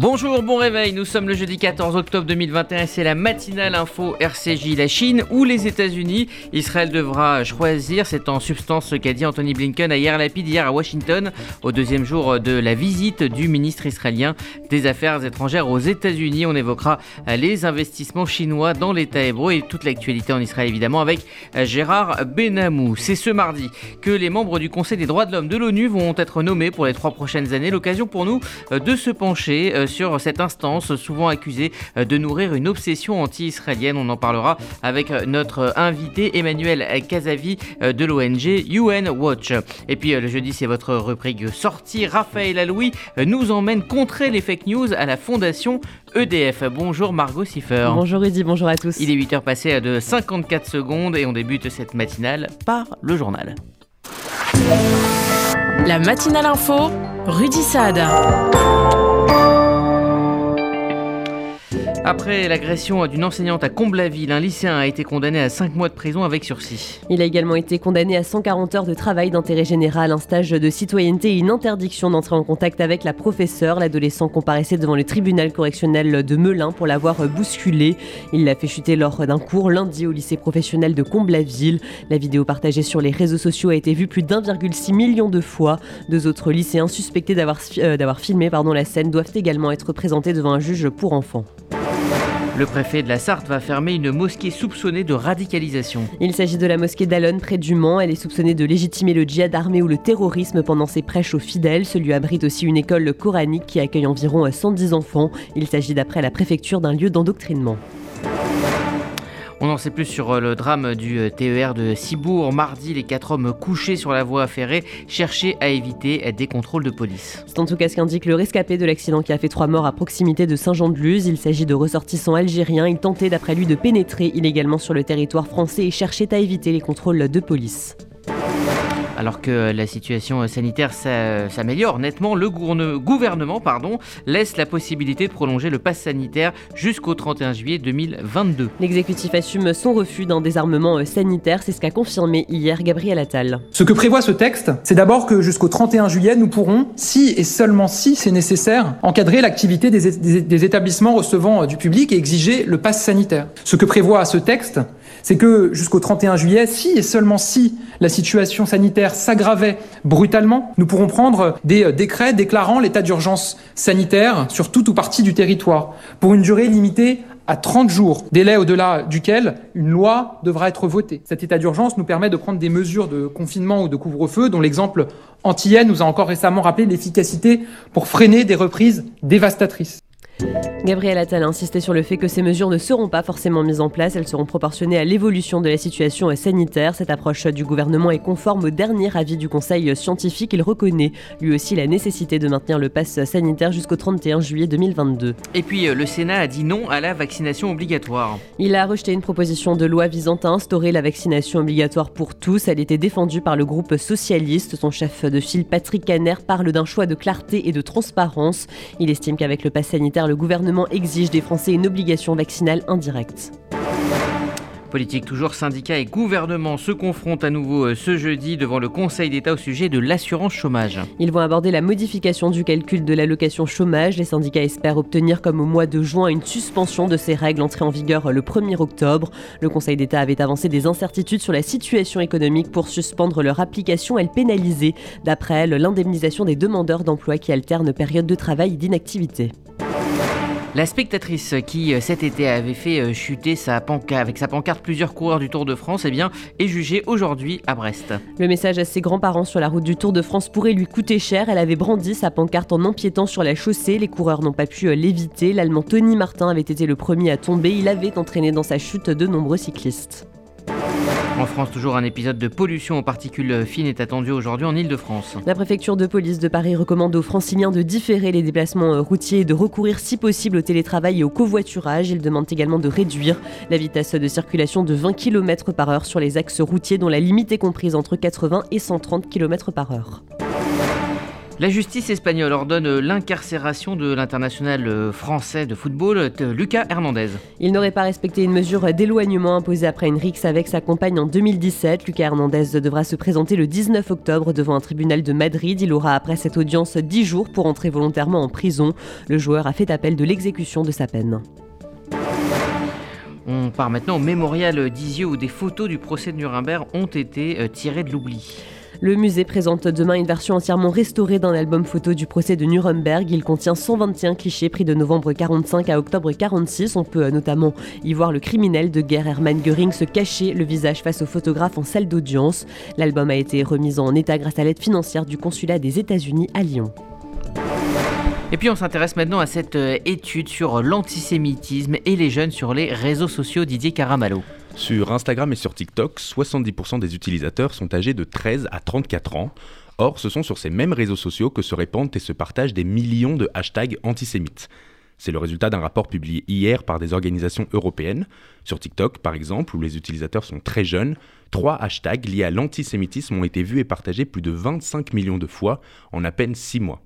Bonjour, bon réveil, nous sommes le jeudi 14 octobre 2021 et c'est la matinale info RCJ la Chine ou les États-Unis. Israël devra choisir, c'est en substance ce qu'a dit Anthony Blinken à hier Lapide hier à Washington au deuxième jour de la visite du ministre israélien des Affaires étrangères aux États-Unis. On évoquera les investissements chinois dans l'État hébreu et toute l'actualité en Israël évidemment avec Gérard Benamou. C'est ce mardi que les membres du Conseil des droits de l'homme de l'ONU vont être nommés pour les trois prochaines années. L'occasion pour nous de se pencher euh, sur cette instance souvent accusée euh, de nourrir une obsession anti-israélienne. On en parlera avec euh, notre invité Emmanuel Kazavi de l'ONG UN Watch. Et puis le jeudi, c'est votre rubrique sortie. Raphaël Aloui nous emmène contrer les fake news à la fondation EDF. Bonjour Margot Siffer. Bonjour Rudy, bonjour à tous. Il est 8h passé de 54 secondes et on débute cette matinale par le journal. La matinale info, Rudy Saad. Après l'agression d'une enseignante à Comble-la-Ville, un lycéen a été condamné à 5 mois de prison avec sursis. Il a également été condamné à 140 heures de travail d'intérêt général, un stage de citoyenneté et une interdiction d'entrer en contact avec la professeure. L'adolescent comparaissait devant le tribunal correctionnel de Melun pour l'avoir bousculé. Il l'a fait chuter lors d'un cours lundi au lycée professionnel de Comble-la-Ville. La vidéo partagée sur les réseaux sociaux a été vue plus d'1,6 million de fois. Deux autres lycéens suspectés d'avoir euh, filmé la scène doivent également être présentés devant un juge pour enfants. Le préfet de la Sarthe va fermer une mosquée soupçonnée de radicalisation. Il s'agit de la mosquée d'Alonne près du Mans. Elle est soupçonnée de légitimer le djihad armé ou le terrorisme pendant ses prêches aux fidèles. Celui abrite aussi une école coranique qui accueille environ 110 enfants. Il s'agit d'après la préfecture d'un lieu d'endoctrinement. On en sait plus sur euh, le drame du euh, TER de Cibourg. Mardi, les quatre hommes couchés sur la voie ferrée cherchaient à éviter des contrôles de police. C'est en tout cas ce qu'indique le rescapé de l'accident qui a fait trois morts à proximité de Saint-Jean-de-Luz. Il s'agit de ressortissants algériens. Ils tentaient d'après lui de pénétrer illégalement sur le territoire français et cherchaient à éviter les contrôles de police. Alors que la situation sanitaire s'améliore nettement, le gouvernement pardon, laisse la possibilité de prolonger le pass sanitaire jusqu'au 31 juillet 2022. L'exécutif assume son refus d'un désarmement sanitaire, c'est ce qu'a confirmé hier Gabriel Attal. Ce que prévoit ce texte, c'est d'abord que jusqu'au 31 juillet, nous pourrons, si et seulement si c'est nécessaire, encadrer l'activité des, des établissements recevant du public et exiger le pass sanitaire. Ce que prévoit ce texte, c'est que jusqu'au 31 juillet, si et seulement si la situation sanitaire s'aggravait brutalement, nous pourrons prendre des euh, décrets déclarant l'état d'urgence sanitaire sur toute ou partie du territoire, pour une durée limitée à 30 jours, délai au-delà duquel une loi devra être votée. Cet état d'urgence nous permet de prendre des mesures de confinement ou de couvre-feu dont l'exemple antillais nous a encore récemment rappelé l'efficacité pour freiner des reprises dévastatrices. Gabriel Attal a insisté sur le fait que ces mesures ne seront pas forcément mises en place, elles seront proportionnées à l'évolution de la situation sanitaire. Cette approche du gouvernement est conforme au dernier avis du Conseil scientifique. Il reconnaît lui aussi la nécessité de maintenir le pass sanitaire jusqu'au 31 juillet 2022. Et puis euh, le Sénat a dit non à la vaccination obligatoire. Il a rejeté une proposition de loi visant à instaurer la vaccination obligatoire pour tous. Elle était défendue par le groupe socialiste. Son chef de file Patrick Caner parle d'un choix de clarté et de transparence. Il estime qu'avec le pass sanitaire, le gouvernement exige des Français une obligation vaccinale indirecte. Politique toujours, syndicats et gouvernement se confrontent à nouveau euh, ce jeudi devant le Conseil d'État au sujet de l'assurance chômage. Ils vont aborder la modification du calcul de l'allocation chômage. Les syndicats espèrent obtenir comme au mois de juin une suspension de ces règles entrées en vigueur le 1er octobre. Le Conseil d'État avait avancé des incertitudes sur la situation économique pour suspendre leur application. Elle pénalisait, d'après elle, l'indemnisation des demandeurs d'emploi qui alternent période de travail et d'inactivité. La spectatrice qui euh, cet été avait fait euh, chuter sa pancarte, avec sa pancarte plusieurs coureurs du Tour de France eh bien, est jugée aujourd'hui à Brest. Le message à ses grands-parents sur la route du Tour de France pourrait lui coûter cher. Elle avait brandi sa pancarte en empiétant sur la chaussée. Les coureurs n'ont pas pu euh, l'éviter. L'Allemand Tony Martin avait été le premier à tomber. Il avait entraîné dans sa chute de nombreux cyclistes. En France, toujours un épisode de pollution aux particules fines est attendu aujourd'hui en Ile-de-France. La préfecture de police de Paris recommande aux franciliens de différer les déplacements routiers et de recourir si possible au télétravail et au covoiturage. Il demande également de réduire la vitesse de circulation de 20 km par heure sur les axes routiers dont la limite est comprise entre 80 et 130 km par heure. La justice espagnole ordonne l'incarcération de l'international français de football, Lucas Hernandez. Il n'aurait pas respecté une mesure d'éloignement imposée après une rixe avec sa compagne en 2017. Lucas Hernandez devra se présenter le 19 octobre devant un tribunal de Madrid. Il aura après cette audience 10 jours pour entrer volontairement en prison. Le joueur a fait appel de l'exécution de sa peine. On part maintenant au mémorial d'Isieux où des photos du procès de Nuremberg ont été euh, tirées de l'oubli. Le musée présente demain une version entièrement restaurée d'un album photo du procès de Nuremberg. Il contient 121 clichés pris de novembre 45 à octobre 46. On peut euh, notamment y voir le criminel de guerre Hermann Göring se cacher le visage face au photographe en salle d'audience. L'album a été remis en état grâce à l'aide financière du consulat des États-Unis à Lyon. Et puis on s'intéresse maintenant à cette euh, étude sur l'antisémitisme et les jeunes sur les réseaux sociaux Didier Caramallo. Sur Instagram et sur TikTok, 70% des utilisateurs sont âgés de 13 à 34 ans. Or, ce sont sur ces mêmes réseaux sociaux que se répandent et se partagent des millions de hashtags antisémites. C'est le résultat d'un rapport publié hier par des organisations européennes. Sur TikTok, par exemple, où les utilisateurs sont très jeunes, trois hashtags liés à l'antisémitisme ont été vus et partagés plus de 25 millions de fois en à peine 6 mois.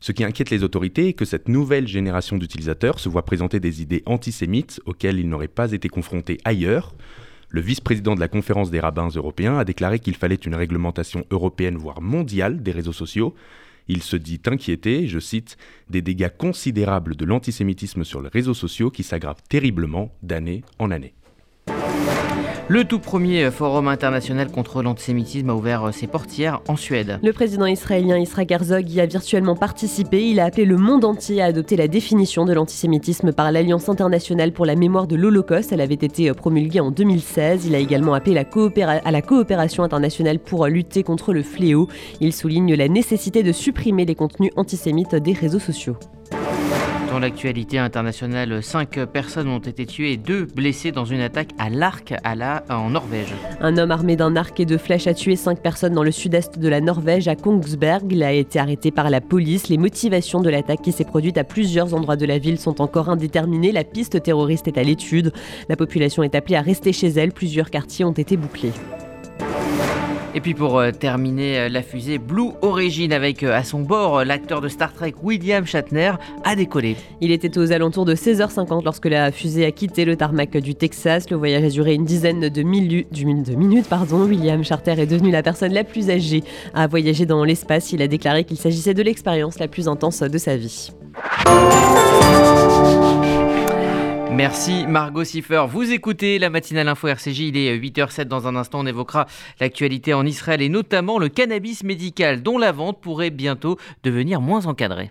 Ce qui inquiète les autorités est que cette nouvelle génération d'utilisateurs se voit présenter des idées antisémites auxquelles ils n'auraient pas été confrontés ailleurs. Le vice-président de la conférence des rabbins européens a déclaré qu'il fallait une réglementation européenne, voire mondiale, des réseaux sociaux. Il se dit inquiété, je cite, des dégâts considérables de l'antisémitisme sur les réseaux sociaux qui s'aggravent terriblement d'année en année. Le tout premier forum international contre l'antisémitisme a ouvert ses portières en Suède. Le président israélien Israël Herzog y a virtuellement participé. Il a appelé le monde entier à adopter la définition de l'antisémitisme par l'Alliance internationale pour la mémoire de l'Holocauste. Elle avait été promulguée en 2016. Il a également appelé à la coopération internationale pour lutter contre le fléau. Il souligne la nécessité de supprimer les contenus antisémites des réseaux sociaux. Dans l'actualité internationale, 5 personnes ont été tuées et 2 blessées dans une attaque à l'arc à la, en Norvège. Un homme armé d'un arc et de flèches a tué 5 personnes dans le sud-est de la Norvège, à Kongsberg. Il a été arrêté par la police. Les motivations de l'attaque qui s'est produite à plusieurs endroits de la ville sont encore indéterminées. La piste terroriste est à l'étude. La population est appelée à rester chez elle. Plusieurs quartiers ont été bouclés. Et puis pour euh, terminer, euh, la fusée Blue Origin avec euh, à son bord l'acteur de Star Trek William Shatner a décollé. Il était aux alentours de 16h50 lorsque la fusée a quitté le tarmac du Texas. Le voyage a duré une dizaine de, de minutes. Pardon. William Shatner est devenu la personne la plus âgée à voyager dans l'espace. Il a déclaré qu'il s'agissait de l'expérience la plus intense de sa vie. Merci Margot Siffer. Vous écoutez la matinale info RCJ, il est 8h07 dans un instant, on évoquera l'actualité en Israël et notamment le cannabis médical dont la vente pourrait bientôt devenir moins encadrée.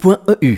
Point.eu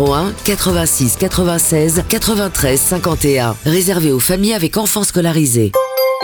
01 86 96 93 51 réservé aux familles avec enfants scolarisés.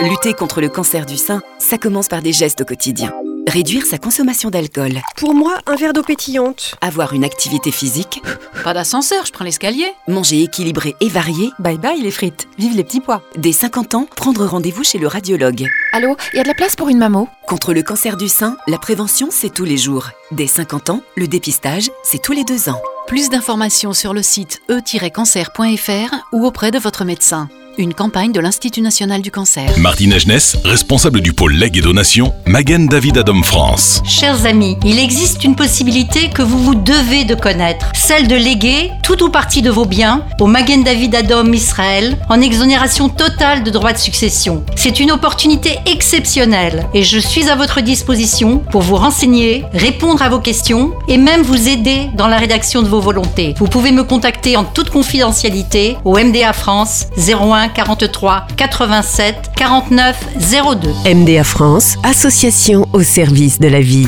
Lutter contre le cancer du sein, ça commence par des gestes au quotidien. Réduire sa consommation d'alcool. Pour moi, un verre d'eau pétillante. Avoir une activité physique. Pas d'ascenseur, je prends l'escalier. Manger équilibré et varié. Bye bye les frites. Vive les petits pois. Dès 50 ans, prendre rendez-vous chez le radiologue. Allô, il y a de la place pour une mammo Contre le cancer du sein, la prévention, c'est tous les jours. Dès 50 ans, le dépistage, c'est tous les deux ans. Plus d'informations sur le site e-cancer.fr ou auprès de votre médecin. Une campagne de l'Institut national du cancer. Martine Agenès, responsable du pôle legs et donation, Magen David Adam France. Chers amis, il existe une possibilité que vous vous devez de connaître, celle de léguer tout ou partie de vos biens au Magen David Adam Israël en exonération totale de droits de succession. C'est une opportunité exceptionnelle et je suis à votre disposition pour vous renseigner, répondre à vos questions et même vous aider dans la rédaction de vos volontés. Vous pouvez me contacter en toute confidentialité au MDA France 01 43 87 49 02. MDA France, association au service de la vie.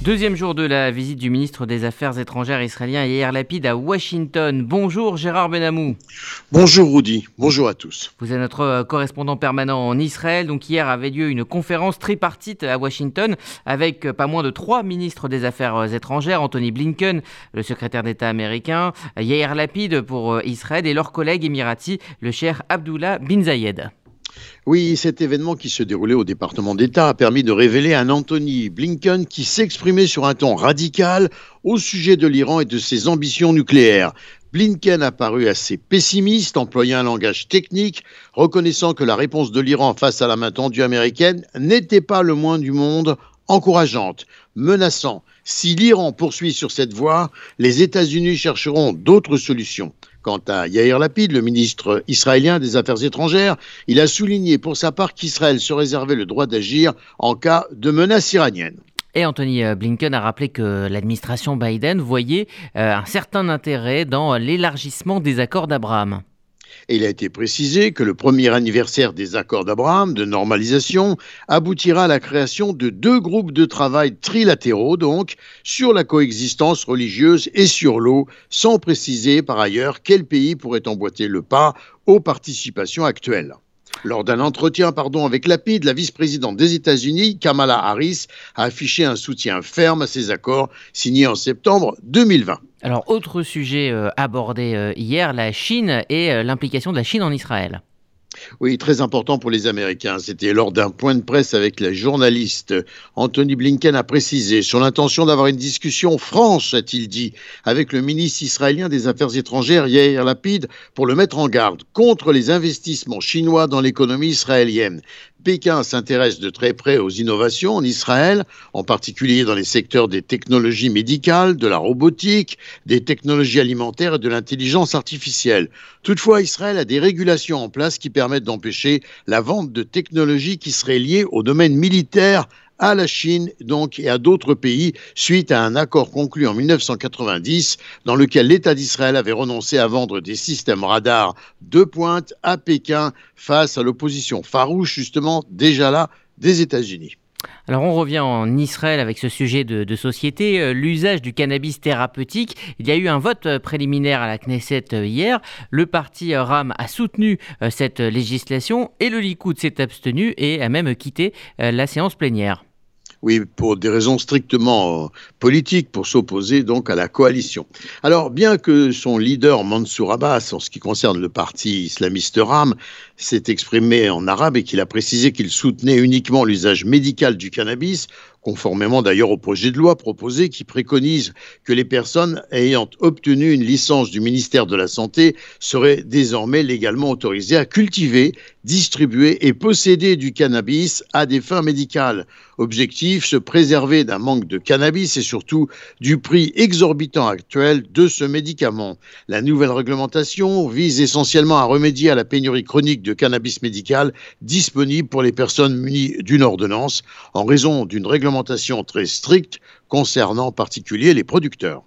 Deuxième jour de la visite du ministre des Affaires étrangères israélien Yair Lapid à Washington. Bonjour Gérard Benamou. Bonjour Rudy, bonjour à tous. Vous êtes notre euh, correspondant permanent en Israël. Donc hier avait lieu une conférence tripartite à Washington avec euh, pas moins de trois ministres des Affaires euh, étrangères, Anthony Blinken, le secrétaire d'État américain, Yair Lapid pour Israël et leur collègue émirati, le cher Abdullah bin Zayed. Oui, cet événement qui se déroulait au département d'État a permis de révéler un Anthony Blinken qui s'exprimait sur un ton radical au sujet de l'Iran et de ses ambitions nucléaires. Blinken a paru assez pessimiste, employant un langage technique, reconnaissant que la réponse de l'Iran face à la main tendue américaine n'était pas le moins du monde encourageante, menaçant. Si l'Iran poursuit sur cette voie, les États-Unis chercheront d'autres solutions. Quant à Yair Lapid, le ministre israélien des Affaires étrangères, il a souligné pour sa part qu'Israël se réservait le droit d'agir en cas de menace iranienne. Et Anthony euh, Blinken a rappelé que l'administration Biden voyait euh, un certain intérêt dans l'élargissement des accords d'Abraham. Il a été précisé que le premier anniversaire des accords d'Abraham de normalisation aboutira à la création de deux groupes de travail trilatéraux, donc, sur la coexistence religieuse et sur l'eau, sans préciser par ailleurs quel pays pourrait emboîter le pas aux participations actuelles. Lors d'un entretien pardon, avec Lapide, la vice-présidente des États-Unis, Kamala Harris, a affiché un soutien ferme à ces accords signés en septembre 2020. Alors, autre sujet euh, abordé euh, hier, la Chine et euh, l'implication de la Chine en Israël. Oui, très important pour les Américains. C'était lors d'un point de presse avec la journaliste. Anthony Blinken a précisé son intention d'avoir une discussion franche, a-t-il dit, avec le ministre israélien des Affaires étrangères Yair Lapid pour le mettre en garde contre les investissements chinois dans l'économie israélienne. Pékin s'intéresse de très près aux innovations en Israël, en particulier dans les secteurs des technologies médicales, de la robotique, des technologies alimentaires et de l'intelligence artificielle. Toutefois, Israël a des régulations en place qui permettent d'empêcher la vente de technologies qui seraient liées au domaine militaire à la Chine donc et à d'autres pays suite à un accord conclu en 1990 dans lequel l'État d'Israël avait renoncé à vendre des systèmes radars de pointe à Pékin face à l'opposition farouche justement déjà là des États-Unis. Alors on revient en Israël avec ce sujet de, société, euh, l'usage du cannabis thérapeutique. Il y a eu un vote euh, préliminaire à la Knesset euh, hier. Le parti RAM a soutenu cette législation et le Likoud s'est abstenu et a même quitté la séance plénière. Oui, pour des raisons strictement politiques, pour s'opposer donc à la coalition. Alors, bien que son leader Mansour Abbas, en ce qui concerne le parti islamiste RAM, s'est exprimé en arabe et qu'il a précisé qu'il soutenait uniquement l'usage médical du cannabis, conformément d'ailleurs au projet de loi proposé qui préconise que les personnes ayant obtenu une licence du ministère de la Santé seraient désormais légalement autorisées à cultiver, distribuer et posséder du cannabis à des fins médicales. Objectif, se préserver d'un manque de cannabis et surtout du prix exorbitant actuel de ce médicament. La nouvelle réglementation vise essentiellement à remédier à la pénurie chronique de cannabis médical disponible pour les personnes munies d'une ordonnance en raison d'une réglementation très stricte concernant en particulier les producteurs.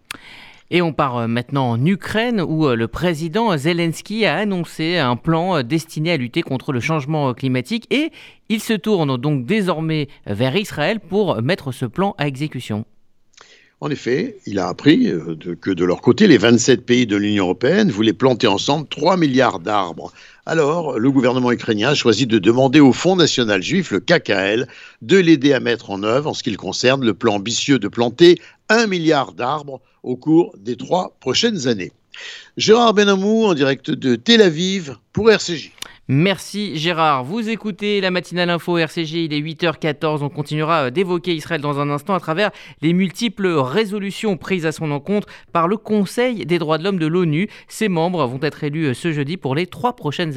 Et on part euh, maintenant en Ukraine où euh, le président Zelensky a annoncé un plan euh, destiné à lutter contre le changement climatique et il se tourne donc désormais vers Israël pour mettre ce plan à exécution. En effet, il a appris que de leur côté, les 27 pays de l'Union européenne voulaient planter ensemble 3 milliards d'arbres. Alors, le gouvernement ukrainien a choisi de demander au Fonds national juif, le KKL, de l'aider à mettre en œuvre, en ce qui concerne, le plan ambitieux de planter 1 milliard d'arbres au cours des trois prochaines années. Gérard Benamou en direct de Tel Aviv pour RCJ. Merci Gérard. Vous écoutez la matinale info RCG, il est 8h14. On continuera euh, d'évoquer Israël dans un instant à travers les multiples résolutions prises à son encontre par le Conseil des droits de l'homme de l'ONU. Ses membres vont être élus euh, ce jeudi pour les trois prochaines années.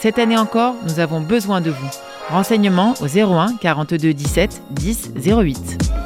Cette année encore, nous avons besoin de vous. Renseignements au 01 42 17 10 08.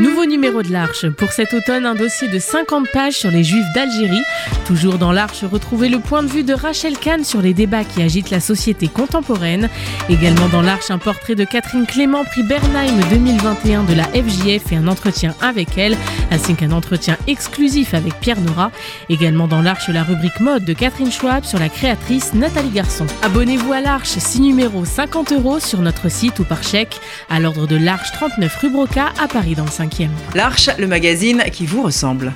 Nouveau numéro de l'Arche. Pour cet automne, un dossier de 50 pages sur les Juifs d'Algérie. Toujours dans l'Arche, retrouvez le point de vue de Rachel Kahn sur les débats qui agitent la société contemporaine. Également dans l'Arche, un portrait de Catherine Clément, prix Bernheim 2021 de la FJF et un entretien avec elle, ainsi qu'un entretien exclusif avec Pierre Nora. Également dans l'Arche, la rubrique mode de Catherine Schwab sur la créatrice Nathalie Garçon. Abonnez-vous à l'Arche, 6 numéros, 50 euros sur notre site ou par chèque à l'ordre de l'Arche 39 rue Broca à Paris dans le 5 L'Arche, le magazine qui vous ressemble.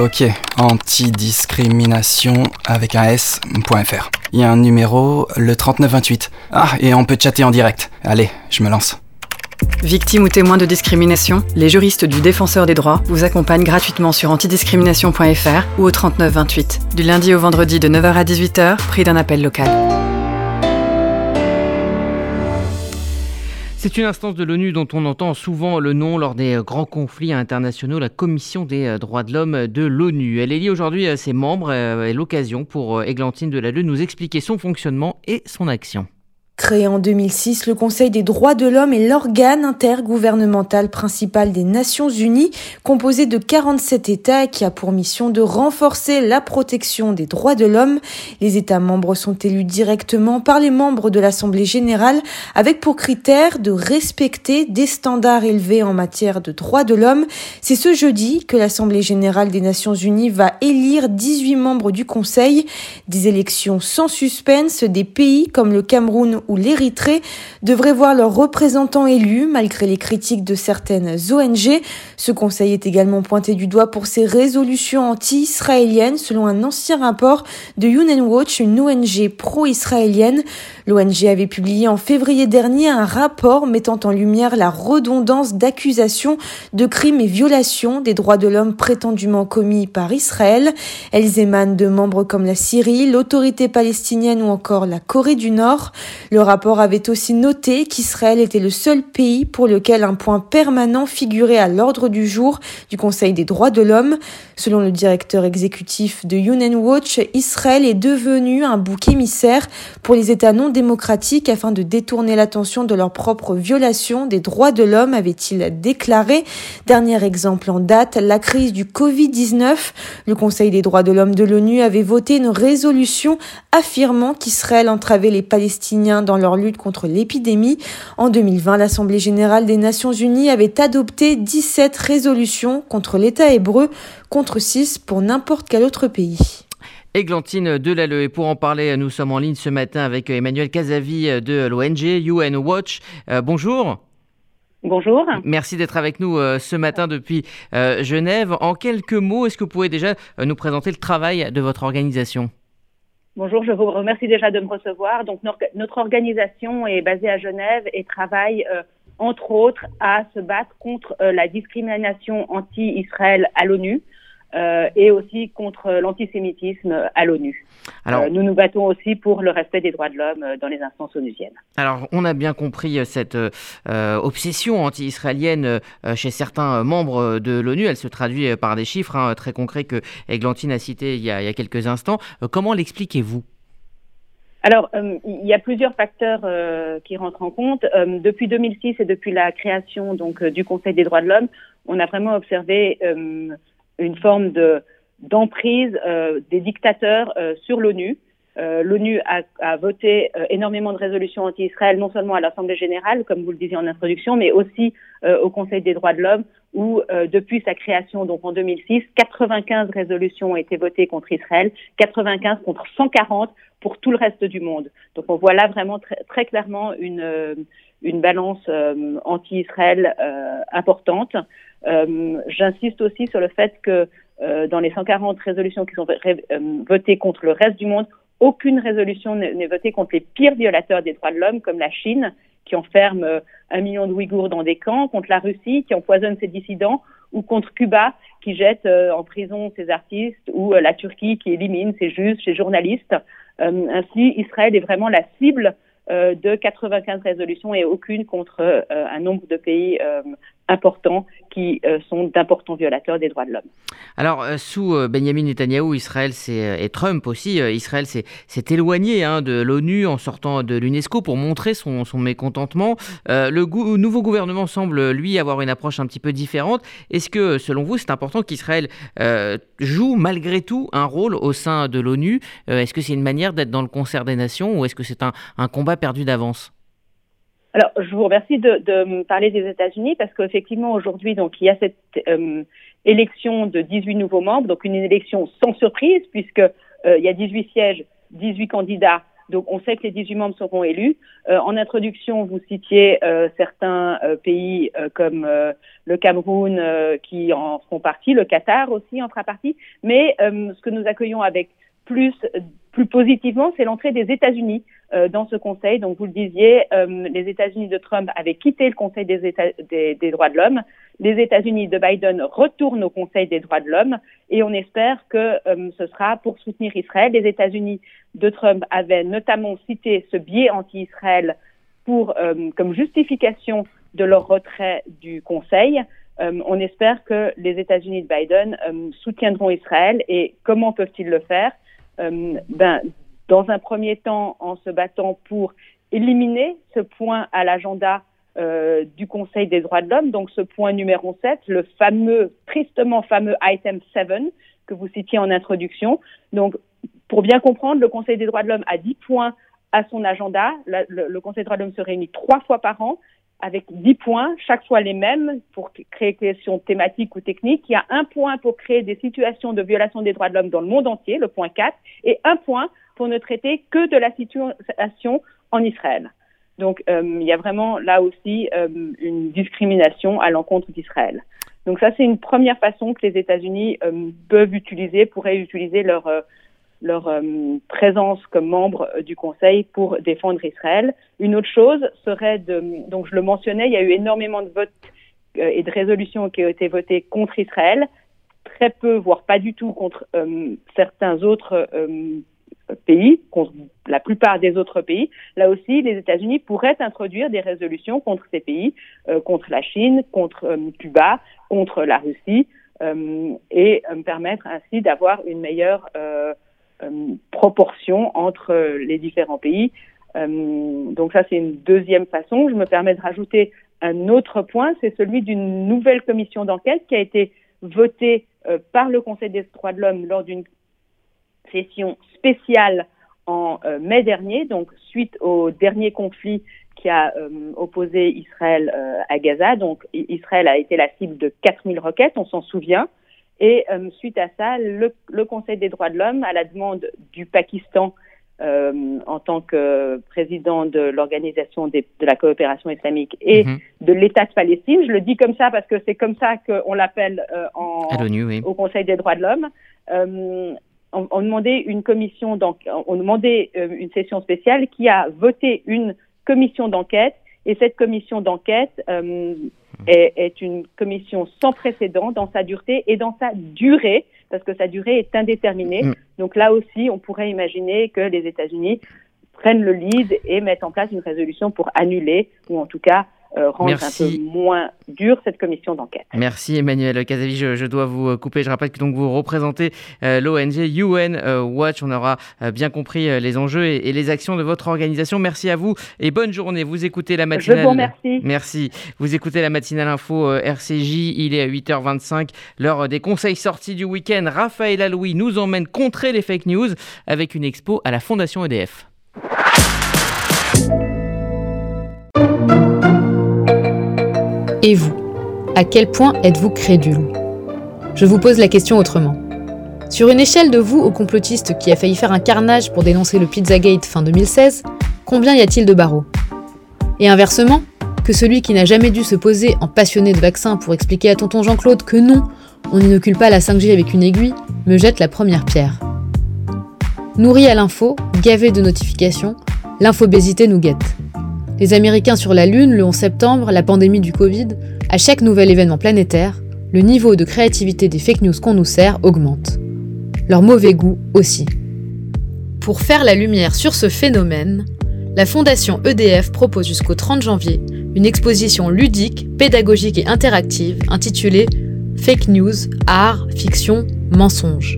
Ok, antidiscrimination avec un S.fr. Il y a un numéro, le 3928. Ah, et on peut chatter en direct. Allez, je me lance. Victime ou témoin de discrimination, les juristes du Défenseur des droits vous accompagnent gratuitement sur antidiscrimination.fr ou au 3928. Du lundi au vendredi de 9h à 18h, prix d'un appel local. C'est une instance de l'ONU dont on entend souvent le nom lors des grands conflits internationaux, la Commission des droits de l'homme de l'ONU. Elle est liée aujourd'hui à ses membres et l'occasion pour Églantine Delalleux de nous expliquer son fonctionnement et son action. Créé en 2006, le Conseil des droits de l'homme est l'organe intergouvernemental principal des Nations Unies, composé de 47 États qui a pour mission de renforcer la protection des droits de l'homme. Les États membres sont élus directement par les membres de l'Assemblée générale avec pour critère de respecter des standards élevés en matière de droits de l'homme. C'est ce jeudi que l'Assemblée générale des Nations Unies va élire 18 membres du Conseil. Des élections sans suspense des pays comme le Cameroun ou l'Érythrée devraient voir leurs représentants élus malgré les critiques de certaines ONG. Ce conseil est également pointé du doigt pour ses résolutions anti-israéliennes selon un ancien rapport de UN Watch, une ONG pro-israélienne. L'ONG avait publié en février dernier un rapport mettant en lumière la redondance d'accusations de crimes et violations des droits de l'homme prétendument commis par Israël. Elles émanent de membres comme la Syrie, l'autorité palestinienne ou encore la Corée du Nord. Le rapport avait aussi noté qu'Israël était le seul pays pour lequel un point permanent figurait à l'ordre du jour du Conseil des droits de l'homme. Selon le directeur exécutif de UN Watch, Israël est devenu un bouc émissaire pour les États non démocratique afin de détourner l'attention de leur propre violation des droits de l'homme, avait-il déclaré. Dernier exemple en date, la crise du Covid-19. Le Conseil des droits de l'homme de l'ONU avait voté une résolution affirmant qu'Israël entravait les Palestiniens dans leur lutte contre l'épidémie. En 2020, l'Assemblée générale des Nations unies avait adopté 17 résolutions contre l'État hébreu, contre 6 pour n'importe quel autre pays. Églantine Delalleux. Et pour en parler, nous sommes en ligne ce matin avec Emmanuel Casavi de l'ONG UN Watch. Euh, bonjour. Bonjour. Merci d'être avec nous euh, ce matin depuis euh, Genève. En quelques mots, est-ce que vous pouvez déjà nous présenter le travail de votre organisation? Bonjour, je vous remercie déjà de me recevoir. Donc notre organisation est basée à Genève et travaille entre autres à se battre contre la discrimination anti-Israël à l'ONU. Euh, et aussi contre l'antisémitisme à l'ONU. Euh, nous nous battons aussi pour le respect des droits de l'homme euh, dans les instances onusiennes. Alors, on a bien compris cette obsession anti-israélienne chez certains membres de l'ONU. Elle se traduit par des chiffres hein, très concrets que Eglantine a cités il y a, il y a quelques instants. comment l'expliquez-vous? Alors, il y a plusieurs facteurs qui rentrent en compte. depuis 2006 et depuis la création donc du Conseil des droits de l'homme, on a vraiment observé une forme de d'emprise euh, des dictateurs euh, sur l'ONU. Euh, L'ONU a, a, voté euh, énormément de résolutions anti-Israël, non seulement à l'Assemblée générale, comme vous le disiez en introduction, mais aussi euh, au Conseil des droits de l'homme, où depuis sa création, donc en 2006, 95 résolutions ont été votées contre Israël, 95 contre 140 pour tout le reste du monde. Donc on voit là vraiment très, très clairement une, une balance anti-Israël importante. Euh, j'insiste aussi sur le fait que euh, dans les 140 résolutions qui sont euh, votées contre le reste du monde, aucune résolution n'est votée contre les pires violateurs des droits de l'homme, comme la Chine, qui enferme un million de Ouïghours dans des camps, contre la Russie, qui empoisonne ses dissidents, ou contre Cuba, qui jette en prison ses artistes, ou la Turquie, qui élimine ses juges, ses journalistes. ainsi, Israël est vraiment la cible de 95 résolutions et aucune contre un nombre de pays importants qui euh, sont d'importants violateurs des droits de l'homme. Alors, euh, sous euh, Benjamin Netanyahou, Israël et Trump aussi, Israël s'est éloigné hein, de l'ONU en sortant de l'UNESCO pour montrer son, mécontentement. le nouveau gouvernement semble, lui, avoir une approche un petit peu différente. Est-ce que, selon vous, c'est important qu'Israël joue malgré tout un rôle au sein de l'ONU? Est-ce que c'est une manière d'être dans le concert des nations ou est-ce que c'est un combat perdu d'avance? Alors, je vous remercie de, de me parler des États-Unis parce qu'effectivement, aujourd'hui, donc, il y a cette euh, élection de 18 nouveaux membres, donc une élection sans surprise puisque euh, il y a 18 sièges, 18 candidats. Donc, on sait que les 18 membres seront élus. Euh, en introduction, vous citiez certains pays comme le Cameroun qui en feront partie, le Qatar aussi en fera partie. Mais ce que nous accueillons avec plus, plus positivement, c'est l'entrée des États-Unis euh, dans ce Conseil. Donc, vous le disiez, euh, les États-Unis de Trump avaient quitté le Conseil des, États, des, des droits de l'homme. Les États-Unis de Biden retournent au Conseil des droits de l'homme et on espère que euh, ce sera pour soutenir Israël. Les États-Unis de Trump avaient notamment cité ce biais anti-Israël pour comme justification de leur retrait du Conseil. on espère que les États-Unis de Biden soutiendront Israël et comment peuvent-ils le faire? euh, ben, dans un premier temps en se battant pour éliminer ce point à l'agenda euh, du Conseil des droits de l'homme, donc ce point numéro 7, le fameux, tristement fameux item 7 que vous citiez en introduction. Donc, pour bien comprendre, le Conseil des droits de l'homme a 10 points à son agenda. le, Conseil des droits de l'homme se réunit trois fois par an avec 10 points, chaque fois les mêmes pour créer des questions thématiques ou techniques. Il y a un point pour créer des situations de violation des droits de l'homme dans le monde entier, le point 4, et un point pour ne traiter que de la situation en Israël. Donc euh, il y a vraiment là aussi euh, une discrimination à l'encontre d'Israël. Donc ça, c'est une première façon que les États-Unis euh, peuvent utiliser, pourraient utiliser leur leur euh, présence comme membre euh, du Conseil pour défendre Israël. Une autre chose serait de, donc je le mentionnais, il y a eu énormément de votes euh, et de résolutions qui ont été votées contre Israël, très peu, voire pas du tout contre certains autres pays, contre la plupart des autres pays. Là aussi, les États-Unis pourraient introduire des résolutions contre ces pays, contre la Chine, contre Cuba, contre la Russie, et permettre ainsi d'avoir une meilleure proportion entre les différents pays. donc ça, c'est une deuxième façon. Je me permets de rajouter un autre point, c'est celui d'une nouvelle commission d'enquête qui a été votée par le Conseil des droits de l'homme lors d'une session spéciale en mai dernier, donc suite au dernier conflit qui a euh, opposé Israël euh, à Gaza. Donc Israël a été la cible de 4000 roquettes, on s'en souvient. Et euh, suite à ça, le, Conseil des droits de l'homme, à la demande du Pakistan en tant que président de l'organisation de la coopération islamique et mhm. de l'État de Palestine, je le dis comme ça parce que c'est comme ça qu'on l'appelle au Conseil des droits de l'homme, on, on, demandait une commission, on demandait une session spéciale qui a voté une commission d'enquête. Et cette commission d'enquête euh, est, une commission sans précédent dans sa dureté et dans sa durée, parce que sa durée est indéterminée. Mm. Donc là aussi, on pourrait imaginer que les États-Unis prennent le lead et mettent en place une résolution pour annuler, ou en tout cas euh, rendre un peu moins dure cette commission d'enquête. Merci Emmanuel Casavi, je, dois vous euh, couper. Je rappelle que donc vous représentez euh, l'ONG UN Watch. On aura bien compris les enjeux et, les actions de votre organisation. Merci à vous et bonne journée. Vous écoutez la matinale. Je vous remercie. Merci. Vous écoutez la matinale info RCJ. Il est à 8h25. L'heure des conseils sortis du week-end. Raphaël Aloui nous emmène contrer les fake news avec une expo à la Fondation EDF. Et vous À quel point êtes-vous crédule? Je vous pose la question autrement. Sur une échelle de vous au complotiste qui a failli faire un carnage pour dénoncer le Pizzagate fin 2016, combien y a-t-il de barreaux? Et inversement, que celui qui n'a jamais dû se poser en passionné de vaccin pour expliquer à tonton Jean-Claude que non, on n'inocule pas la 5G avec une aiguille, me jette la première pierre. Nourri à l'info, gavé de notifications, l'infobésité nous guette. Les Américains sur la Lune le 11 septembre, la pandémie du Covid, à chaque nouvel événement planétaire, le niveau de créativité des fake news qu'on nous sert augmente. Leur mauvais goût aussi. Pour faire la lumière sur ce phénomène, la Fondation EDF propose jusqu'au 30 janvier une exposition ludique, pédagogique et interactive intitulée Fake News, Art, Fiction, Mensonge.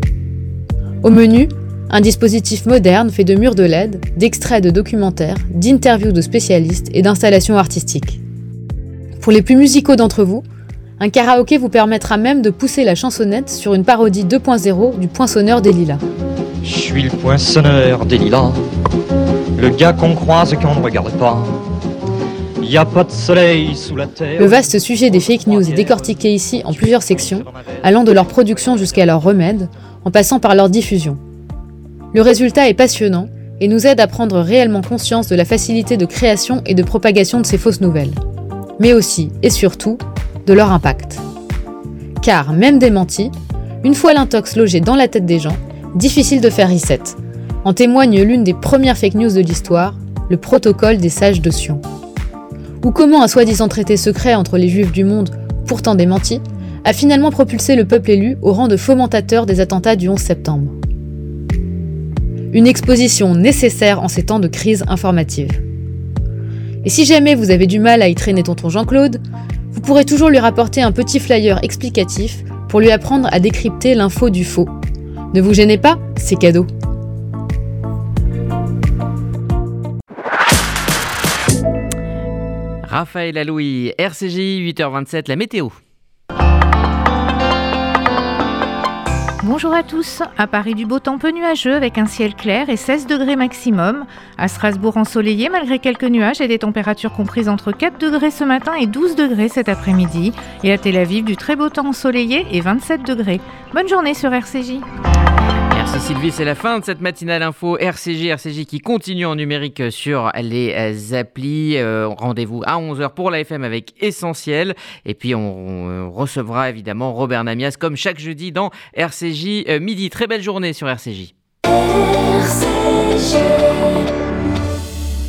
Au menu, un dispositif moderne fait de murs de LED, d'extraits de documentaires, d'interviews de spécialistes et d'installations artistiques. Pour les plus musicaux d'entre vous, un karaoké vous permettra même de pousser la chansonnette sur une parodie 2.0 du poinçonneur des lilas. Je suis le poinçonneur des lilas, le gars qu'on croise et qu'on ne regarde pas. Y a pas de soleil sous la terre. Le vaste sujet des fake news est décortiqué ici en plusieurs sections, allant de leur production jusqu'à leur remède, en passant par leur diffusion. Le résultat est passionnant et nous aide à prendre réellement conscience de la facilité de création et de propagation de ces fausses nouvelles. Mais aussi, et surtout, de leur impact. Car, même démenti, une fois l'intox logé dans la tête des gens, difficile de faire reset. En témoigne l'une des premières fake news de l'histoire, le protocole des sages de Sion. Ou comment un soi-disant traité secret entre les juifs du monde, pourtant démenti, a finalement propulsé le peuple élu au rang de fomentateurs des attentats du 11 septembre. Une exposition nécessaire en ces temps de crise informative. Et si jamais vous avez du mal à y traîner tonton Jean-Claude, vous pourrez toujours lui rapporter un petit flyer explicatif pour lui apprendre à décrypter l'info du faux. Ne vous gênez pas, c'est cadeau. Raphaël Alouis, RCJ 8h27, la météo. Bonjour à tous. À Paris, du beau temps peu nuageux avec un ciel clair et 16 degrés maximum. À Strasbourg, ensoleillé malgré quelques nuages et des températures comprises entre 4 degrés ce matin et 12 degrés cet après-midi. Et à Tel Aviv, du très beau temps ensoleillé et 27 degrés. Bonne journée sur RCJ. Sylvie, c'est la fin de cette matinale info RCJ, RCJ qui continue en numérique sur les applis. Euh, rendez-vous à 11h pour la FM avec Essentiel. Et puis on, recevra évidemment Robert Namias comme chaque jeudi dans RCJ euh, midi. Très belle journée sur RCJ. RCJ.